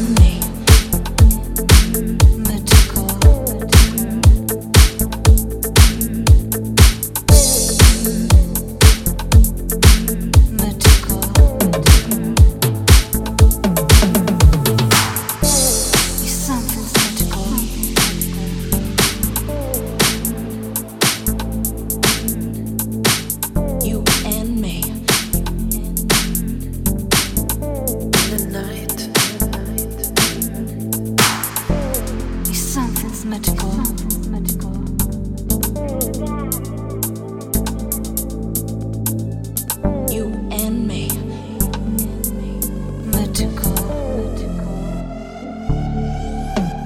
me.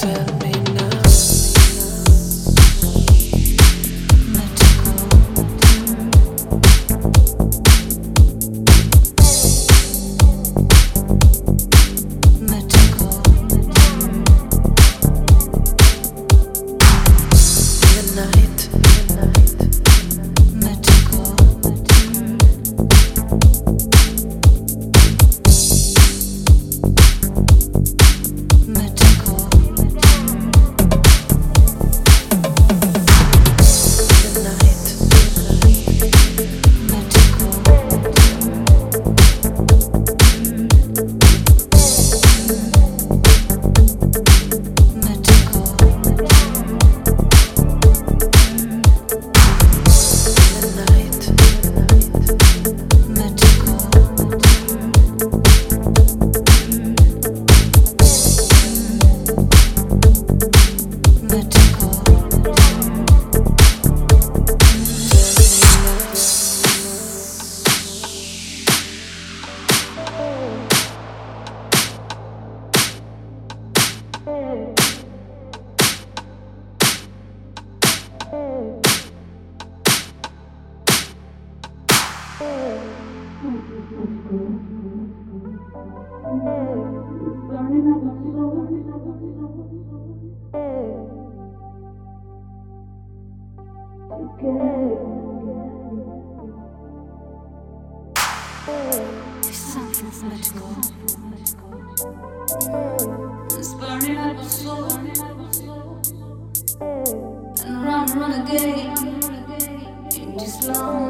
doctor. There's something magical. Place my baby down.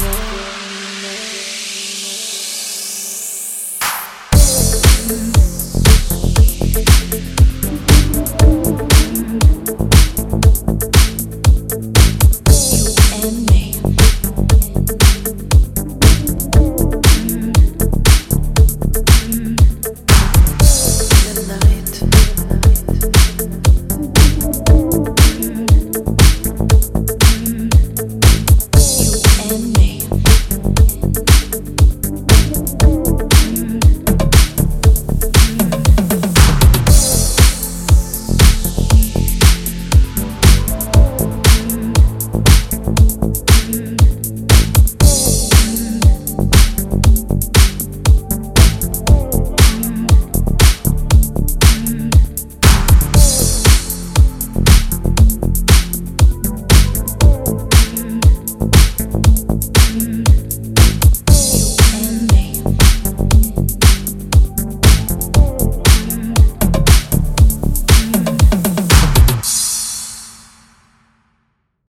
know.